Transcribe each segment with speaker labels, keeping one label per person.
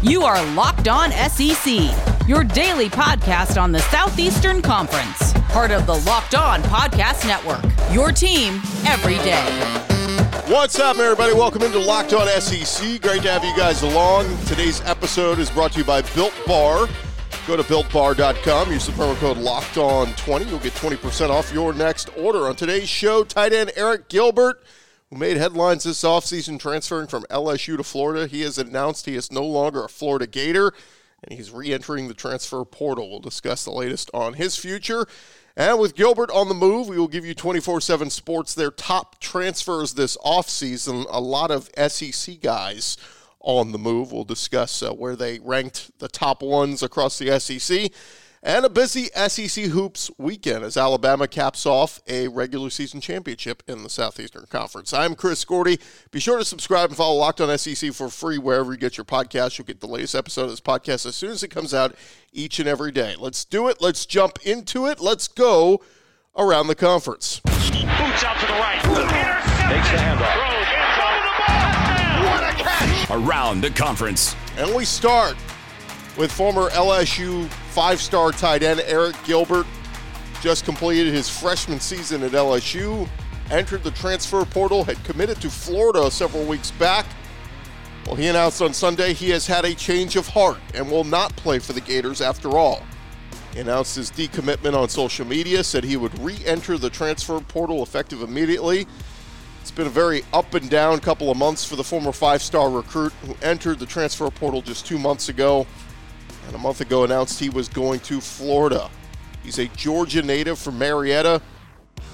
Speaker 1: You are Locked On SEC, your daily podcast on the Southeastern Conference, part of the Locked On Podcast Network. Your team every day.
Speaker 2: What's up, everybody? Welcome into Locked On SEC. Great to have you guys along. Today's episode is brought to you by Built Bar. Go to builtbar.com, use the promo code Locked On 20 You'll get 20% off your next order. On today's show, tight end Arik Gilbert who made headlines this offseason transferring from LSU to Florida. He has announced he is no longer a Florida Gator and he's re entering the transfer portal. We'll discuss the latest on his future. And with Gilbert on the move, we will give you 24 7 sports, their top transfers this offseason. A lot of SEC guys on the move. We'll discuss uh, where they ranked the top ones across the SEC. And a busy SEC Hoops weekend as Alabama caps off a regular season championship in the Southeastern Conference. I'm Chris Gordy. Be sure to subscribe and follow Locked on SEC for free wherever you get your podcast. You'll get the latest episode of this podcast as soon as it comes out each and every day. Let's do it. Let's jump into it. Let's go around the conference.
Speaker 3: Boots out to the right. Takes the handoff. What a catch!
Speaker 4: Around the conference.
Speaker 2: And we start with former LSU five star tight end Arik Gilbert. Just completed his freshman season at LSU, entered the transfer portal, had committed to Florida several weeks back. Well, he announced on Sunday he has had a change of heart and will not play for the Gators after all. He announced his decommitment on social media, said he would re enter the transfer portal effective immediately. It's been a very up and down couple of months for the former five star recruit who entered the transfer portal just two months ago and a month ago announced he was going to Florida. He's a Georgia native from Marietta.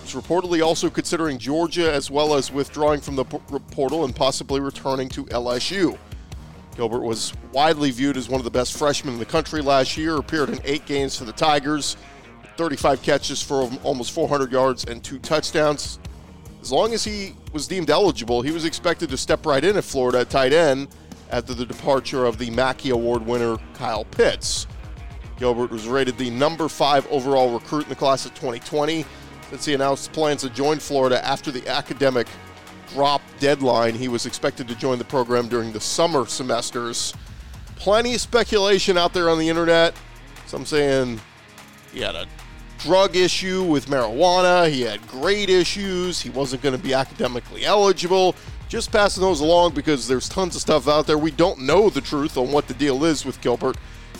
Speaker 2: He's reportedly also considering Georgia as well as withdrawing from the portal and possibly returning to LSU. Gilbert was widely viewed as one of the best freshmen in the country last year, appeared in eight games for the Tigers, 35 catches for almost 400 yards and two touchdowns. As long as he was deemed eligible, he was expected to step right in at Florida at tight end after the departure of the Mackey Award winner Kyle Pitts. Gilbert was rated the number five overall recruit in the class of 2020. Since he announced plans to join Florida after the academic drop deadline, he was expected to join the program during the summer semesters. Plenty of speculation out there on the internet. Some saying he had a drug issue with marijuana, he had grade issues, he wasn't going to be academically eligible just passing those along because there's tons of stuff out there. We don't know the truth on what the deal is with Gilbert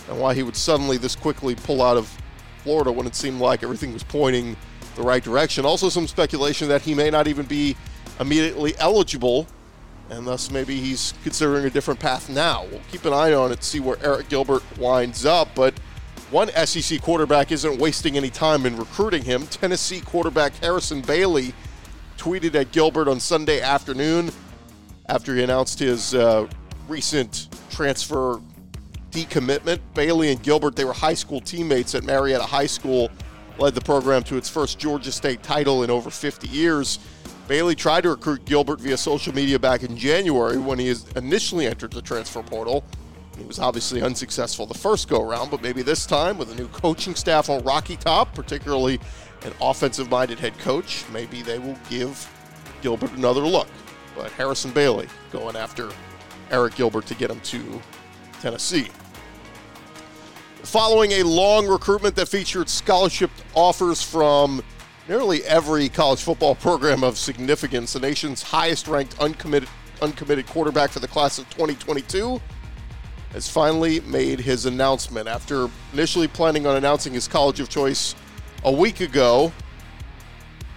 Speaker 2: and why he would suddenly this quickly pull out of Florida when it seemed like everything was pointing the right direction. Also, some speculation that he may not even be immediately eligible, and thus maybe he's considering a different path now. We'll keep an eye on it, see where Arik Gilbert winds up, but one SEC quarterback isn't wasting any time in recruiting him. Tennessee quarterback Harrison Bailey tweeted at Gilbert on Sunday afternoon after he announced his uh, recent transfer decommitment. Bailey and Gilbert, they were high school teammates at Marietta High School, led the program to its first Georgia State title in over 50 years. Bailey tried to recruit Gilbert via social media back in January when he initially entered the transfer portal. He was obviously unsuccessful the first go around, but maybe this time with a new coaching staff on Rocky Top, particularly an offensive minded head coach, maybe they will give Gilbert another look but Harrison Bailey going after Arik Gilbert to get him to Tennessee. Following a long recruitment that featured scholarship offers from nearly every college football program of significance, the nation's highest ranked uncommitted, uncommitted quarterback for the class of 2022 has finally made his announcement. After initially planning on announcing his college of choice a week ago,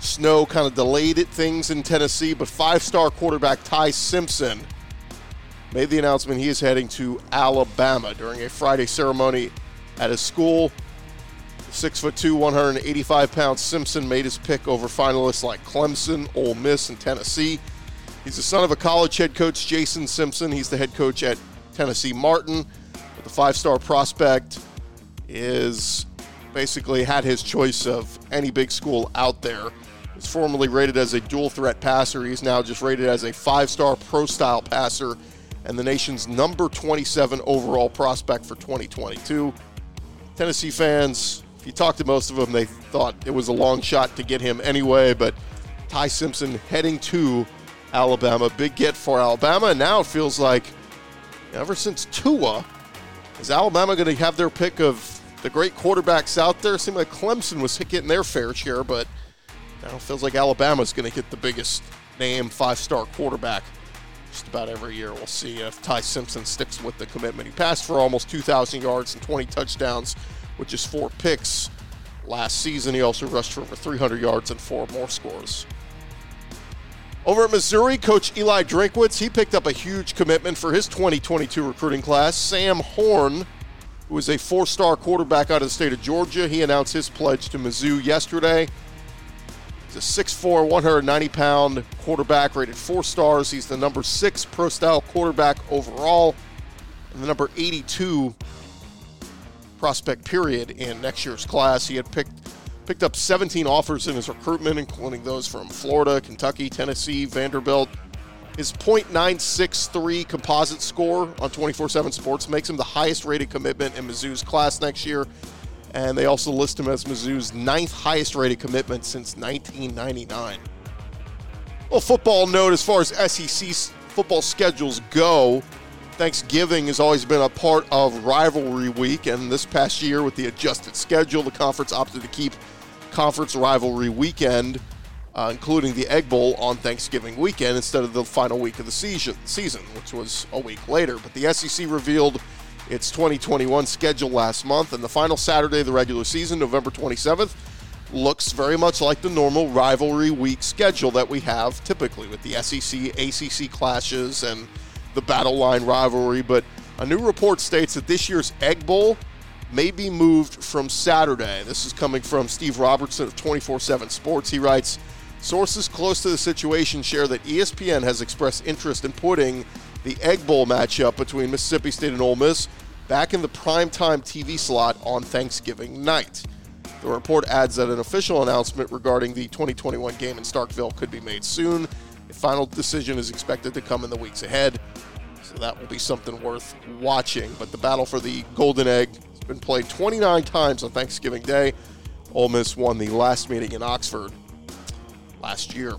Speaker 2: Snow kind of delayed it, things in Tennessee, but five star quarterback Ty Simpson made the announcement he is heading to Alabama during a Friday ceremony at his school. Six foot two, 185 pounds Simpson made his pick over finalists like Clemson, Ole Miss, and Tennessee. He's the son of a college head coach, Jason Simpson. He's the head coach at Tennessee Martin. But the five star prospect is basically had his choice of any big school out there was formerly rated as a dual threat passer. He's now just rated as a five star pro style passer and the nation's number 27 overall prospect for 2022. Tennessee fans, if you talk to most of them, they thought it was a long shot to get him anyway, but Ty Simpson heading to Alabama. Big get for Alabama. Now it feels like ever since Tua Is Alabama going to have their pick of the great quarterbacks out there? Seemed like Clemson was getting their fair share, but now it feels like Alabama's going to get the biggest name five star quarterback just about every year. We'll see if Ty Simpson sticks with the commitment. He passed for almost 2,000 yards and 20 touchdowns which is four picks last season. He also rushed for over 300 yards and four more scores. Over at Missouri, Coach Eli Drinkwitz, he picked up a huge commitment for his 2022 recruiting class. Sam Horn, who is a four-star quarterback out of the state of Georgia, he announced his pledge to Mizzou yesterday. He's a 6'4", 190-pound quarterback, rated four stars. He's the number six pro-style quarterback overall, and the number 82 prospect period in next year's class. He had picked picked up 17 offers in his recruitment, including those from Florida, Kentucky, Tennessee, Vanderbilt. His .963 composite score on 24/7 Sports makes him the highest rated commitment in Mizzou's class next year, and they also list him as Mizzou's ninth highest rated commitment since 1999. Well, football note as far as SEC football schedules go. Thanksgiving has always been a part of rivalry week, and this past year, with the adjusted schedule, the conference opted to keep conference rivalry weekend, uh, including the Egg Bowl on Thanksgiving weekend instead of the final week of the season, season, which was a week later. But the SEC revealed its 2021 schedule last month, and the final Saturday of the regular season, November 27th, looks very much like the normal rivalry week schedule that we have typically with the SEC, ACC clashes, and the battle line rivalry. But a new report states that this year's Egg Bowl may be moved from Saturday. This is coming from Steve Robertson of 24 7 Sports. He writes Sources close to the situation share that ESPN has expressed interest in putting the Egg Bowl matchup between Mississippi State and Ole Miss back in the primetime TV slot on Thanksgiving night. The report adds that an official announcement regarding the 2021 game in Starkville could be made soon. A final decision is expected to come in the weeks ahead, so that will be something worth watching. But the battle for the Golden Egg been played 29 times on Thanksgiving Day. Ole Miss won the last meeting in Oxford last year.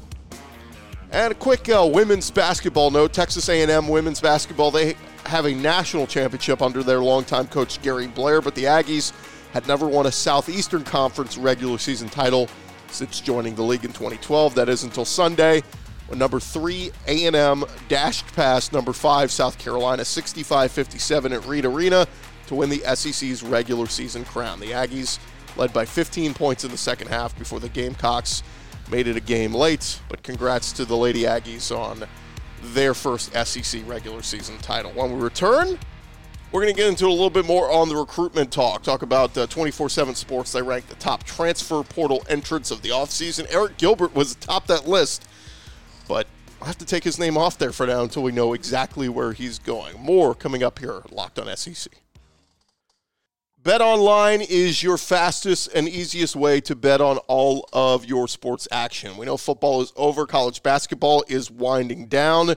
Speaker 2: And a quick uh, women's basketball note: Texas A&M women's basketball they have a national championship under their longtime coach Gary Blair, but the Aggies had never won a Southeastern Conference regular season title since joining the league in 2012. That is until Sunday, when number three A&M dashed past number five South Carolina 65-57 at Reed Arena to win the SEC's regular season crown. The Aggies led by 15 points in the second half before the Gamecocks made it a game late, but congrats to the Lady Aggies on their first SEC regular season title. When we return, we're going to get into a little bit more on the recruitment talk. Talk about 24 uh, 7 Sports. They ranked the top transfer portal entrance of the offseason. Arik Gilbert was atop that list, but I'll have to take his name off there for now until we know exactly where he's going. More coming up here, Locked on SEC. Bet online is your fastest and easiest way to bet on all of your sports action. We know football is over, college basketball is winding down,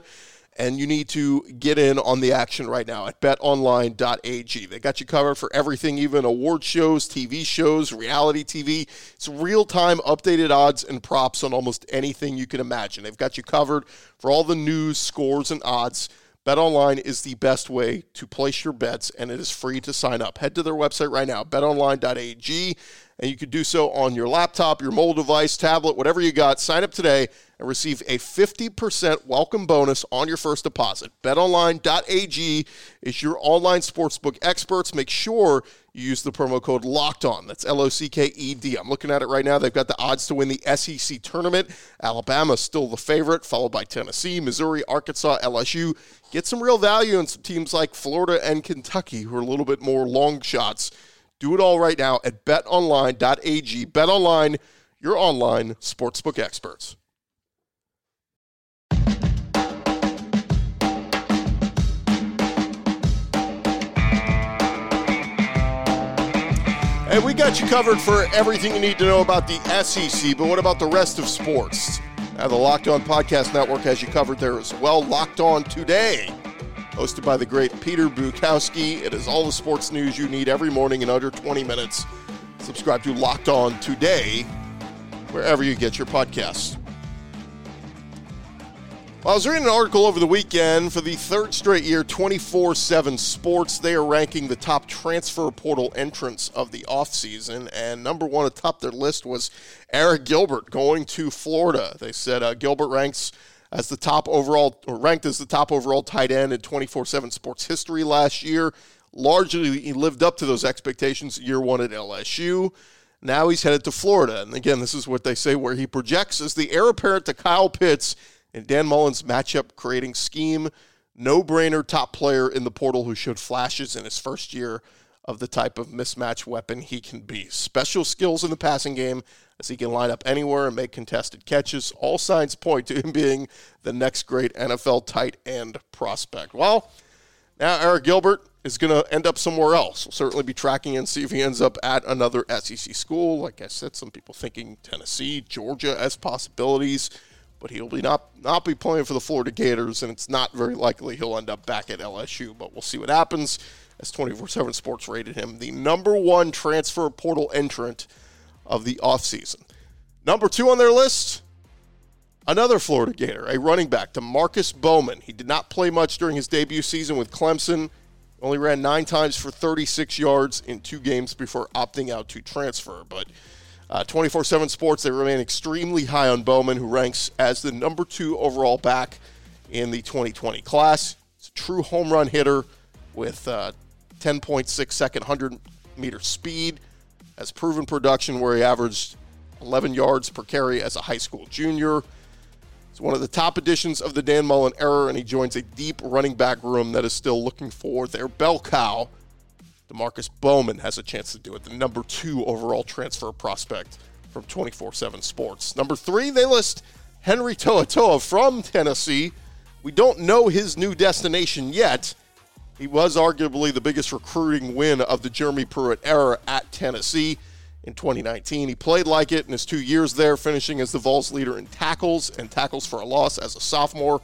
Speaker 2: and you need to get in on the action right now at betonline.ag. They got you covered for everything, even award shows, TV shows, reality TV. It's real time updated odds and props on almost anything you can imagine. They've got you covered for all the news, scores, and odds BetOnline is the best way to place your bets, and it is free to sign up. Head to their website right now, betonline.ag, and you can do so on your laptop, your mobile device, tablet, whatever you got. Sign up today and receive a 50% welcome bonus on your first deposit. BetOnline.ag is your online sportsbook experts. Make sure you use the promo code Locked On. That's L O C K E D. I'm looking at it right now. They've got the odds to win the SEC tournament. Alabama's still the favorite, followed by Tennessee, Missouri, Arkansas, LSU. Get some real value in some teams like Florida and Kentucky, who are a little bit more long shots. Do it all right now at betonline.ag. BetOnline, your online sportsbook experts. And we got you covered for everything you need to know about the SEC, but what about the rest of sports? Now, the Locked On Podcast Network has you covered there as well. Locked On Today, hosted by the great Peter Bukowski. It is all the sports news you need every morning in under 20 minutes. Subscribe to Locked On Today, wherever you get your podcasts. Well, I was reading an article over the weekend for the third straight year, 24 7 Sports. They are ranking the top transfer portal entrants of the offseason. And number one atop their list was Arik Gilbert going to Florida. They said uh, Gilbert ranks as the top overall, or ranked as the top overall tight end in 24 7 Sports history last year. Largely, he lived up to those expectations year one at LSU. Now he's headed to Florida. And again, this is what they say where he projects as the heir apparent to Kyle Pitts and Dan Mullen's matchup creating scheme. No brainer top player in the portal who showed flashes in his first year of the type of mismatch weapon he can be. Special skills in the passing game as he can line up anywhere and make contested catches. All signs point to him being the next great NFL tight end prospect. Well, now Arik Gilbert is going to end up somewhere else. We'll certainly be tracking and see if he ends up at another SEC school. Like I said, some people thinking Tennessee, Georgia as possibilities but he'll be not not be playing for the Florida Gators, and it's not very likely he'll end up back at LSU. But we'll see what happens. As 24/7 Sports rated him the number one transfer portal entrant of the offseason. Number two on their list, another Florida Gator, a running back, Demarkcus Bowman. He did not play much during his debut season with Clemson. Only ran nine times for 36 yards in two games before opting out to transfer, but 24 uh, 7 Sports, they remain extremely high on Bowman, who ranks as the number two overall back in the 2020 class. A true home run hitter with uh, 10.6 second 100 meter speed, has proven production where he averaged 11 yards per carry as a high school junior. It's one of the top additions of the Dan Mullen era, and he joins a deep running back room that is still looking for their bell cow Demarkcus Bowman has a chance to do it, the number two overall transfer prospect from 24 7 Sports. Number three, they list Henry To'oTo'o from Tennessee. We don't know his new destination yet. He was arguably the biggest recruiting win of the Jeremy Pruitt era at Tennessee in 2019. He played like it in his two years there, finishing as the Vols leader in tackles and tackles for a loss as a sophomore.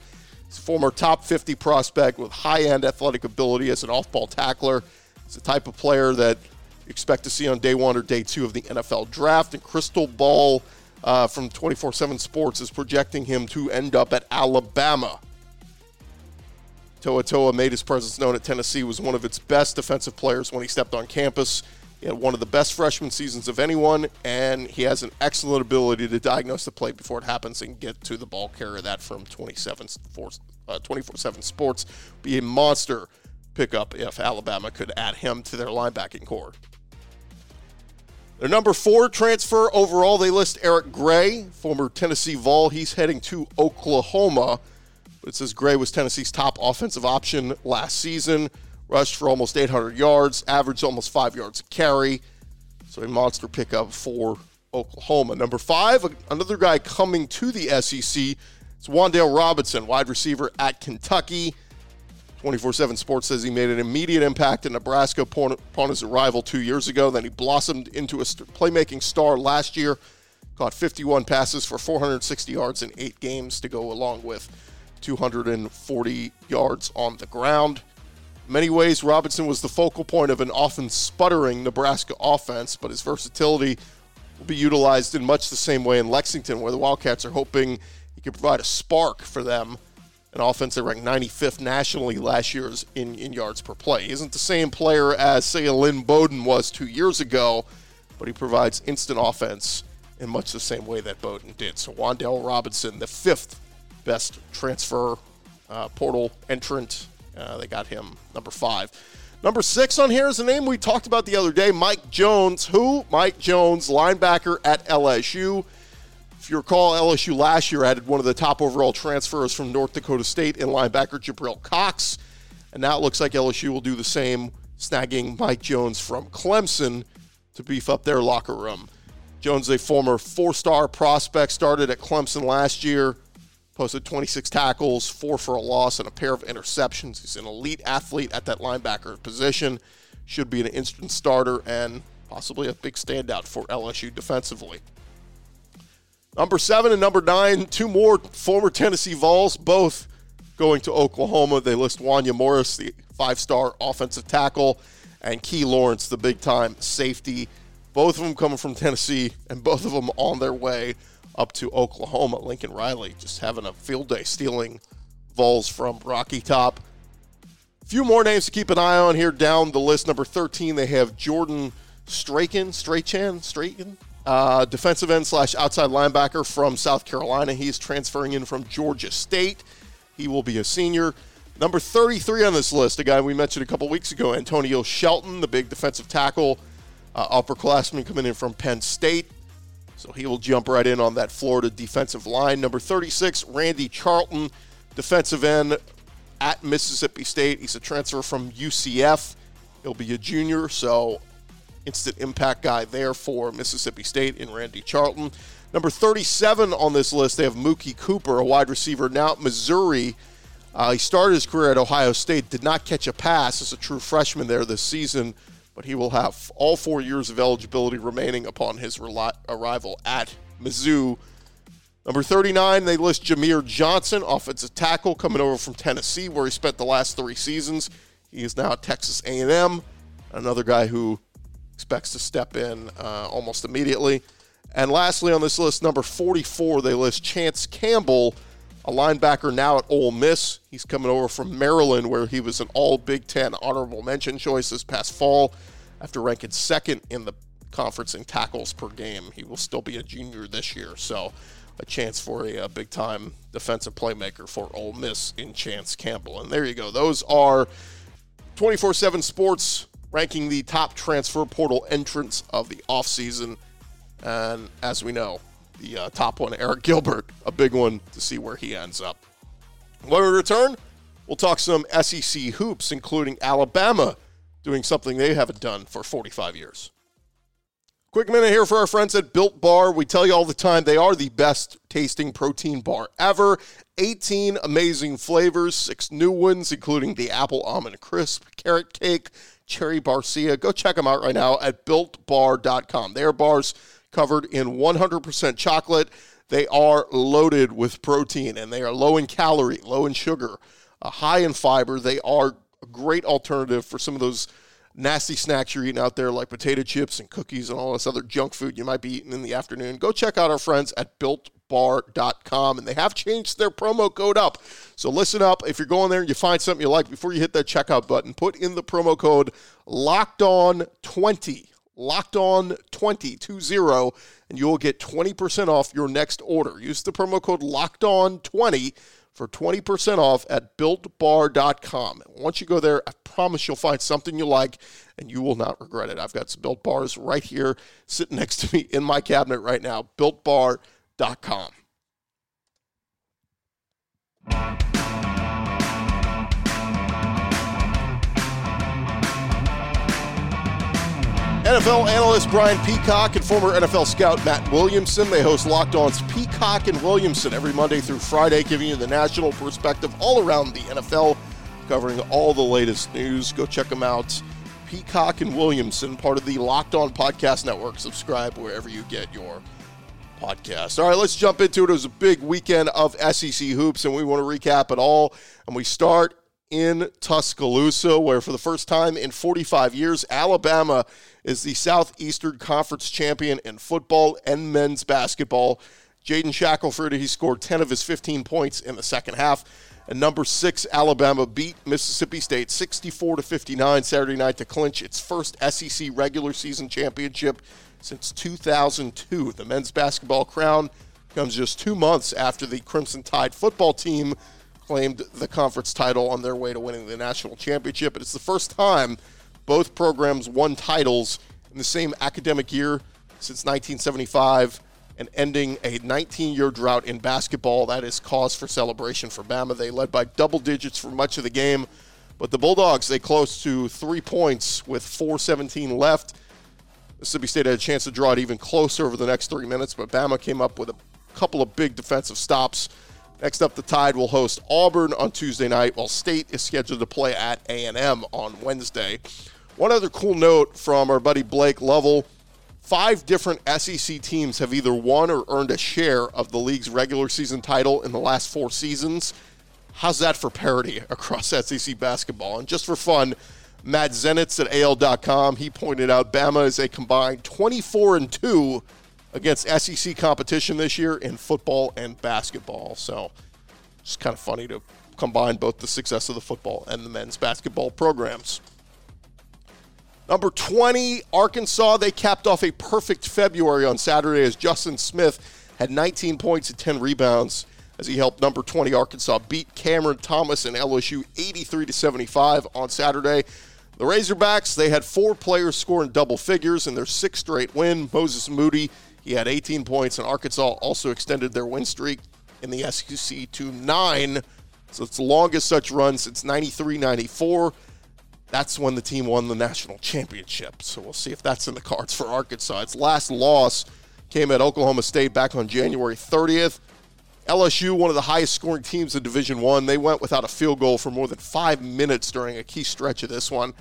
Speaker 2: He's a former top 50 prospect with high end athletic ability as an off ball tackler He's the type of player that you expect to see on day one or day two of the NFL draft. And Crystal Ball uh, from 24 7 Sports is projecting him to end up at Alabama. To'oTo'o made his presence known at Tennessee, was one of its best defensive players when he stepped on campus. He had one of the best freshman seasons of anyone, and he has an excellent ability to diagnose the play before it happens and get to the ball carrier. That from 27 uh, 24 7 Sports. Be a monster pickup if Alabama could add him to their linebacking core. Their number four transfer overall, they list Eric Gray, former Tennessee Vol. He's heading to Oklahoma. But it says Gray was Tennessee's top offensive option last season, rushed for almost 800 yards, averaged almost five yards a carry. So a monster pickup for Oklahoma. Number five, another guy coming to the SEC. It's Wan'Dale Robinson, wide receiver at Kentucky. 24 7 Sports says he made an immediate impact in Nebraska upon, his arrival two years ago. Then he blossomed into a playmaking star last year, caught 51 passes for 460 yards in eight games to go along with 240 yards on the ground. Many ways, Robinson was the focal point of an often sputtering Nebraska offense, but his versatility will be utilized in much the same way in Lexington, where the Wildcats are hoping he can provide a spark for them an offense that ranked 95th nationally last year in, in yards per play. He isn't the same player as, say, a Lynn Bowden was two years ago, but he provides instant offense in much the same way that Bowden did. So Wan'Dale Robinson, the fifth best transfer uh, portal entrant. Uh, they got him number five. Number six on here is a name we talked about the other day, Mike Jones. Who? Mike Jones, linebacker at LSU. If you recall, LSU last year added one of the top overall transfers from North Dakota State in linebacker Jabril Cox. And now it looks like LSU will do the same, snagging Mike Jones from Clemson to beef up their locker room. Jones, a former four star prospect, started at Clemson last year, posted 26 tackles, four for a loss, and a pair of interceptions. He's an elite athlete at that linebacker position, should be an instant starter and possibly a big standout for LSU defensively. Number seven and number nine, two more former Tennessee Vols, both going to Oklahoma. They list Wanya Morris, the five star offensive tackle, and Key Lawrence, the big time safety. Both of them coming from Tennessee, and both of them on their way up to Oklahoma. Lincoln Riley just having a field day stealing Vols from Rocky Top. A few more names to keep an eye on here down the list. Number 13, they have Jordan Strachan, Strachan, Strachan, uh, defensive end slash outside linebacker from South Carolina. He's transferring in from Georgia State. He will be a senior. Number 33 on this list, a guy we mentioned a couple weeks ago, Antonio Shelton, the big defensive tackle, uh, upperclassman coming in from Penn State. So he will jump right in on that Florida defensive line. Number 36, Randy Charlton, defensive end at Mississippi State. He's a transfer from UCF. He'll be a junior, so instant impact guy there for Mississippi State in Randy Charlton. Number 37 on this list, they have Mookie Cooper, a wide receiver now at Missouri. Uh, he started his career at Ohio State, did not catch a pass as a true freshman there this season, but he will have all four years of eligibility remaining upon his arrival at Mizzou. Number 39, they list Jahmir Johnson, offensive tackle, coming over from Tennessee, where he spent the last three seasons. He is now at Texas A&M. Another guy who expects to step in uh, almost immediately. And lastly on this list, number 44, they list Chance Campbell, a linebacker now at Ole Miss. He's coming over from Maryland, where he was an all Big Ten honorable mention choice this past fall after ranking second in the conference in tackles per game. He will still be a junior this year, so a chance for a, a big time defensive playmaker for Ole Miss in Chance Campbell. And there you go. Those are 24 7 sports ranking the top transfer portal entrants of the offseason. And as we know, the uh, top one, Arik Gilbert, a big one to see where he ends up. When we return, we'll talk some SEC hoops, including Alabama doing something they haven't done for 45 years. Quick minute here for our friends at Built Bar. We tell you all the time they are the best tasting protein bar ever. 18 amazing flavors, six new ones, including the apple almond crisp, carrot cake, cherry barcia. Go check them out right now at builtbar.com. They are bars covered in 100% chocolate. They are loaded with protein and they are low in calorie, low in sugar, uh, high in fiber. They are a great alternative for some of those nasty snacks you're eating out there, like potato chips and cookies and all this other junk food you might be eating in the afternoon. Go check out our friends at builtbar.com. And they have changed their promo code up. So listen up. If you're going there and you find something you like, before you hit that checkout button, put in the promo code locked on 20 locked on 20 20 and you will get 20% off your next order use the promo code locked on 20 for 20% off at builtbar.com. Once you go there, I promise you'll find something you like and you will not regret it. I've got some built bars right here sitting next to me in my cabinet right now. builtbar.com. NFL analyst Brian Peacock and former NFL scout Matt Williamson. They host Locked On's Peacock and Williamson every Monday through Friday, giving you the national perspective all around the NFL, covering all the latest news. Go check them out. Peacock and Williamson, part of the Locked On Podcast Network. Subscribe wherever you get your podcast. All right, let's jump into it. It was a big weekend of SEC hoops, and we want to recap it all. And we start in Tuscaloosa, where for the first time in 45 years, Alabama is the Southeastern Conference champion in football and men's basketball. Jaden Shackelford, he scored 10 of his 15 points in the second half. And number six, Alabama beat Mississippi State 64 to 59 Saturday night to clinch its first SEC regular season championship since 2002. The men's basketball crown comes just two months after the Crimson Tide football team claimed the conference title on their way to winning the national championship. It's the first time both programs won titles in the same academic year since 1975 and ending a 19 year drought in basketball. That is cause for celebration for Bama. They led by double digits for much of the game, but the Bulldogs, they close to three points with 4.17 left. Mississippi State had a chance to draw it even closer over the next three minutes, but Bama came up with a couple of big defensive stops Next up, the Tide will host Auburn on Tuesday night, while State is scheduled to play at A&M on Wednesday. One other cool note from our buddy Blake Lovell. Five different SEC teams have either won or earned a share of the league's regular season title in the last four seasons. How's that for parity across SEC basketball? And just for fun, Matt Zenitz at AL.com, he pointed out Bama is a combined 24 and 2 against SEC competition this year in football and basketball. So it's kind of funny to combine both the success of the football and the men's basketball programs. Number 20, Arkansas. They capped off a perfect February on Saturday as Justin Smith had 19 points and 10 rebounds as he helped number 20 Arkansas beat Cameron Thomas and LSU 83 to 75 on Saturday. The Razorbacks, they had four players score in double figures in their sixth straight win. Moses Moody, he had 18 points, and Arkansas also extended their win streak in the SEC to nine. So it's the longest such run since 93 94. That's when the team won the national championship. So we'll see if that's in the cards for Arkansas. Its last loss came at Oklahoma State back on January 30th. LSU, one of the highest scoring teams in Division One, they went without a field goal for more than five minutes during a key stretch of this one.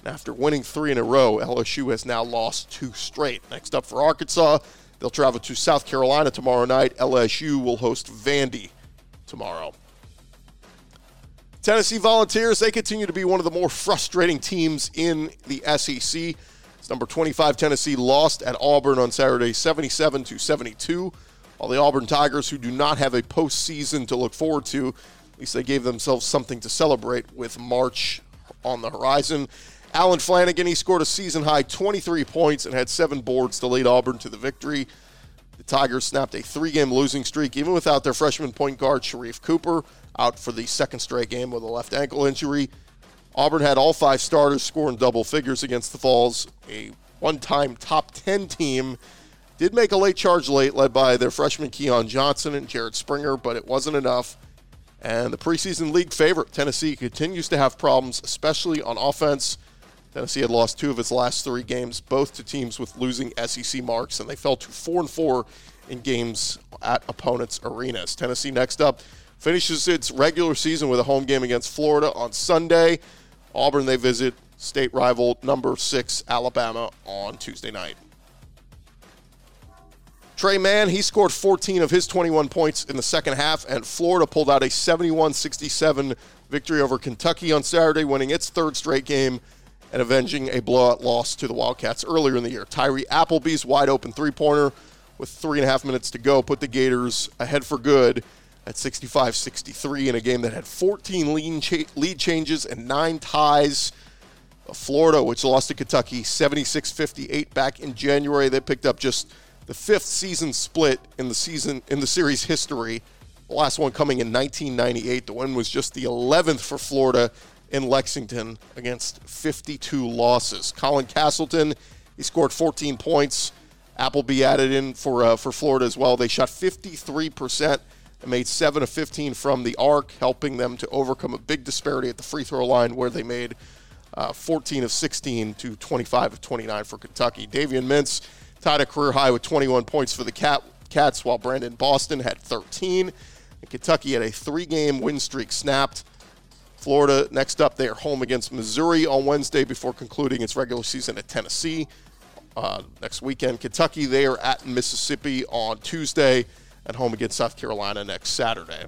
Speaker 2: And after winning three in a row, LSU has now lost two straight. Next up for Arkansas, they'll travel to South Carolina tomorrow night. LSU will host Vandy tomorrow. Tennessee Volunteers, they continue to be one of the more frustrating teams in the SEC. It's number 25 Tennessee lost at Auburn on Saturday 77 to 72. While the Auburn Tigers, who do not have a postseason to look forward to, at least they gave themselves something to celebrate with March on the horizon. Allen Flanagan, he scored a season high 23 points and had seven boards to lead Auburn to the victory. The Tigers snapped a three game losing streak, even without their freshman point guard, Sharife Cooper, out for the second straight game with a left ankle injury. Auburn had all five starters scoring double figures against the Vols, a one time top 10 team did make a late charge late, led by their freshman Keon Johnson and Jaden Springer, but it wasn't enough. And the preseason league favorite, Tennessee, continues to have problems, especially on offense. Tennessee had lost two of its last three games, both to teams with losing SEC marks, and they fell to four and four in games at opponents' arenas. Tennessee next up finishes its regular season with a home game against Florida on Sunday. Auburn they visit state rival number six Alabama on Tuesday night. Tre Mann, he scored 14 of his 21 points in the second half, and Florida pulled out a 71 67 victory over Kentucky on Saturday, winning its third straight game and avenging a blowout loss to the Wildcats earlier in the year. Tyree Appleby's wide open three pointer with three and a half minutes to go put the Gators ahead for good at 65 63 in a game that had 14 lead changes and nine ties. Florida, which lost to Kentucky 76 58 back in January, they picked up just the fifth season split in the season in the series history. The last one coming in 1998. The win was just the 11th for Florida in Lexington against 52 losses. Colin Castleton, he scored 14 points. Appleby added in for uh, for Florida as well. They shot 53% and made 7 of 15 from the arc, helping them to overcome a big disparity at the free throw line where they made uh, 14 of 16 to 25 of 29 for Kentucky. Davion Mintz tied a career high with 21 points for the Cat, Cats, while Brandon Boston had 13. And Kentucky had a three game win streak snapped. Florida, next up, they are home against Missouri on Wednesday before concluding its regular season at Tennessee. Uh, next weekend, Kentucky, they are at Mississippi on Tuesday, at home against South Carolina next Saturday.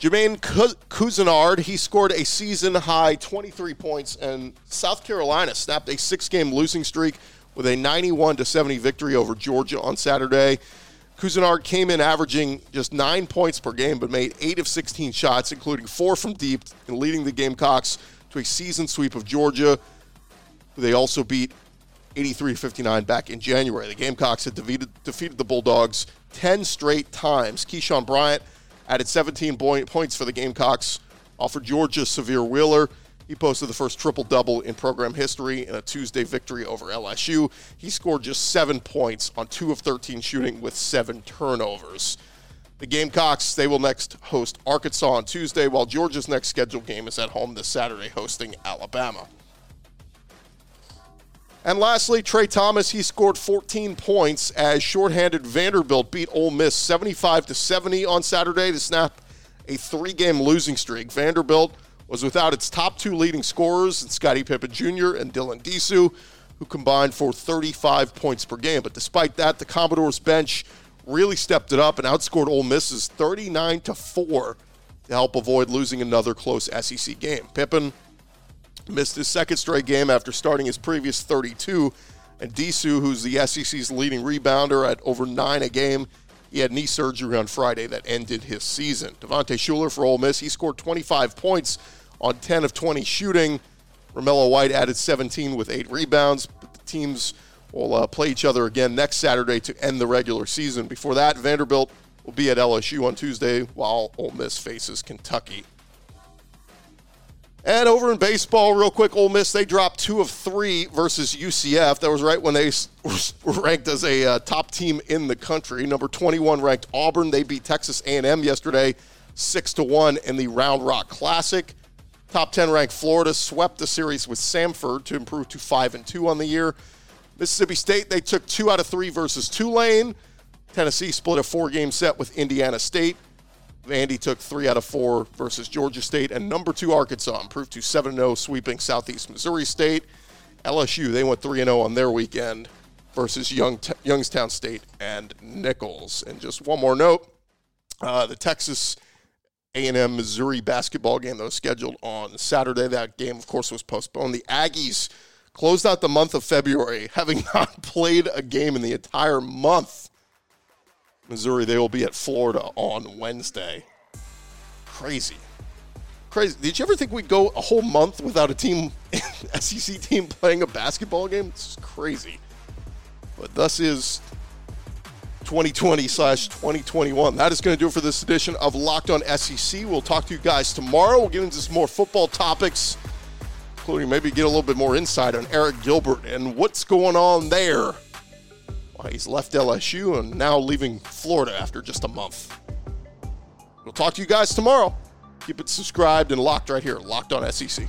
Speaker 2: Jermaine Couisnard, he scored a season high 23 points, and South Carolina snapped a six game losing streak with a 91 to 70 victory over Georgia on Saturday. Couisnard came in averaging just nine points per game, but made eight of 16 shots, including four from deep, and leading the Gamecocks to a season sweep of Georgia. They also beat 83 59 back in January. The Gamecocks had defeated, defeated the Bulldogs 10 straight times. Keyshawn Bryant added 17 points for the Gamecocks, offered Georgia Sahvir Wheeler. He posted the first triple double in program history in a Tuesday victory over LSU. He scored just seven points on two of 13 shooting with seven turnovers. The Gamecocks, they will next host Arkansas on Tuesday, while Georgia's next scheduled game is at home this Saturday, hosting Alabama. And lastly, Trey Thomas, he scored 14 points as shorthanded Vanderbilt beat Ole Miss 75 to 70 on Saturday to snap a three-game losing streak. Vanderbilt was without its top two leading scorers, Scottie Pippen Jr. and Dylan Disu, who combined for 35 points per game. But despite that, the Commodores bench really stepped it up and outscored Ole Miss's 39 to 4 to help avoid losing another close SEC game. Pippen missed his second straight game after starting his previous 32 And Disu, who's the SEC's leading rebounder at over nine a game, he had knee surgery on Friday that ended his season. Devontae Shuler for Ole Miss, he scored 25 points on 10 of 20 shooting. Romello White added 17 with eight rebounds. But the teams will uh, play each other again next Saturday to end the regular season. Before that, Vanderbilt will be at LSU on Tuesday while Ole Miss faces Kentucky. And over in baseball, real quick, Ole Miss they dropped two of three versus UCF. That was right when they were ranked as a uh, top team in the country. Number 21 ranked Auburn. They beat Texas A&M yesterday, six to one in the Round Rock Classic. Top 10 ranked Florida swept the series with Samford to improve to five and two on the year. Mississippi State they took two out of three versus Tulane. Tennessee split a four-game set with Indiana State. Vandy took three out of four versus Georgia State, and number two Arkansas improved to 7 0, sweeping Southeast Missouri State. LSU, they went 3 0 on their weekend versus Young, Youngstown State and Nicholls. And just one more note uh, the Texas A&M Missouri basketball game that was scheduled on Saturday. That game, of course, was postponed. The Aggies closed out the month of February, having not played a game in the entire month. Missouri, they will be at Florida on Wednesday. Crazy. Crazy. Did you ever think we'd go a whole month without a team, SEC team playing a basketball game? It's crazy. But thus is 2020 slash 2021. That is going to do it for this edition of Locked On SEC. We'll talk to you guys tomorrow. We'll get into some more football topics, including maybe get a little bit more insight on Arik Gilbert and what's going on there. He's left LSU and now leaving Florida after just a month. We'll talk to you guys tomorrow. Keep it subscribed and locked right here, locked on SEC.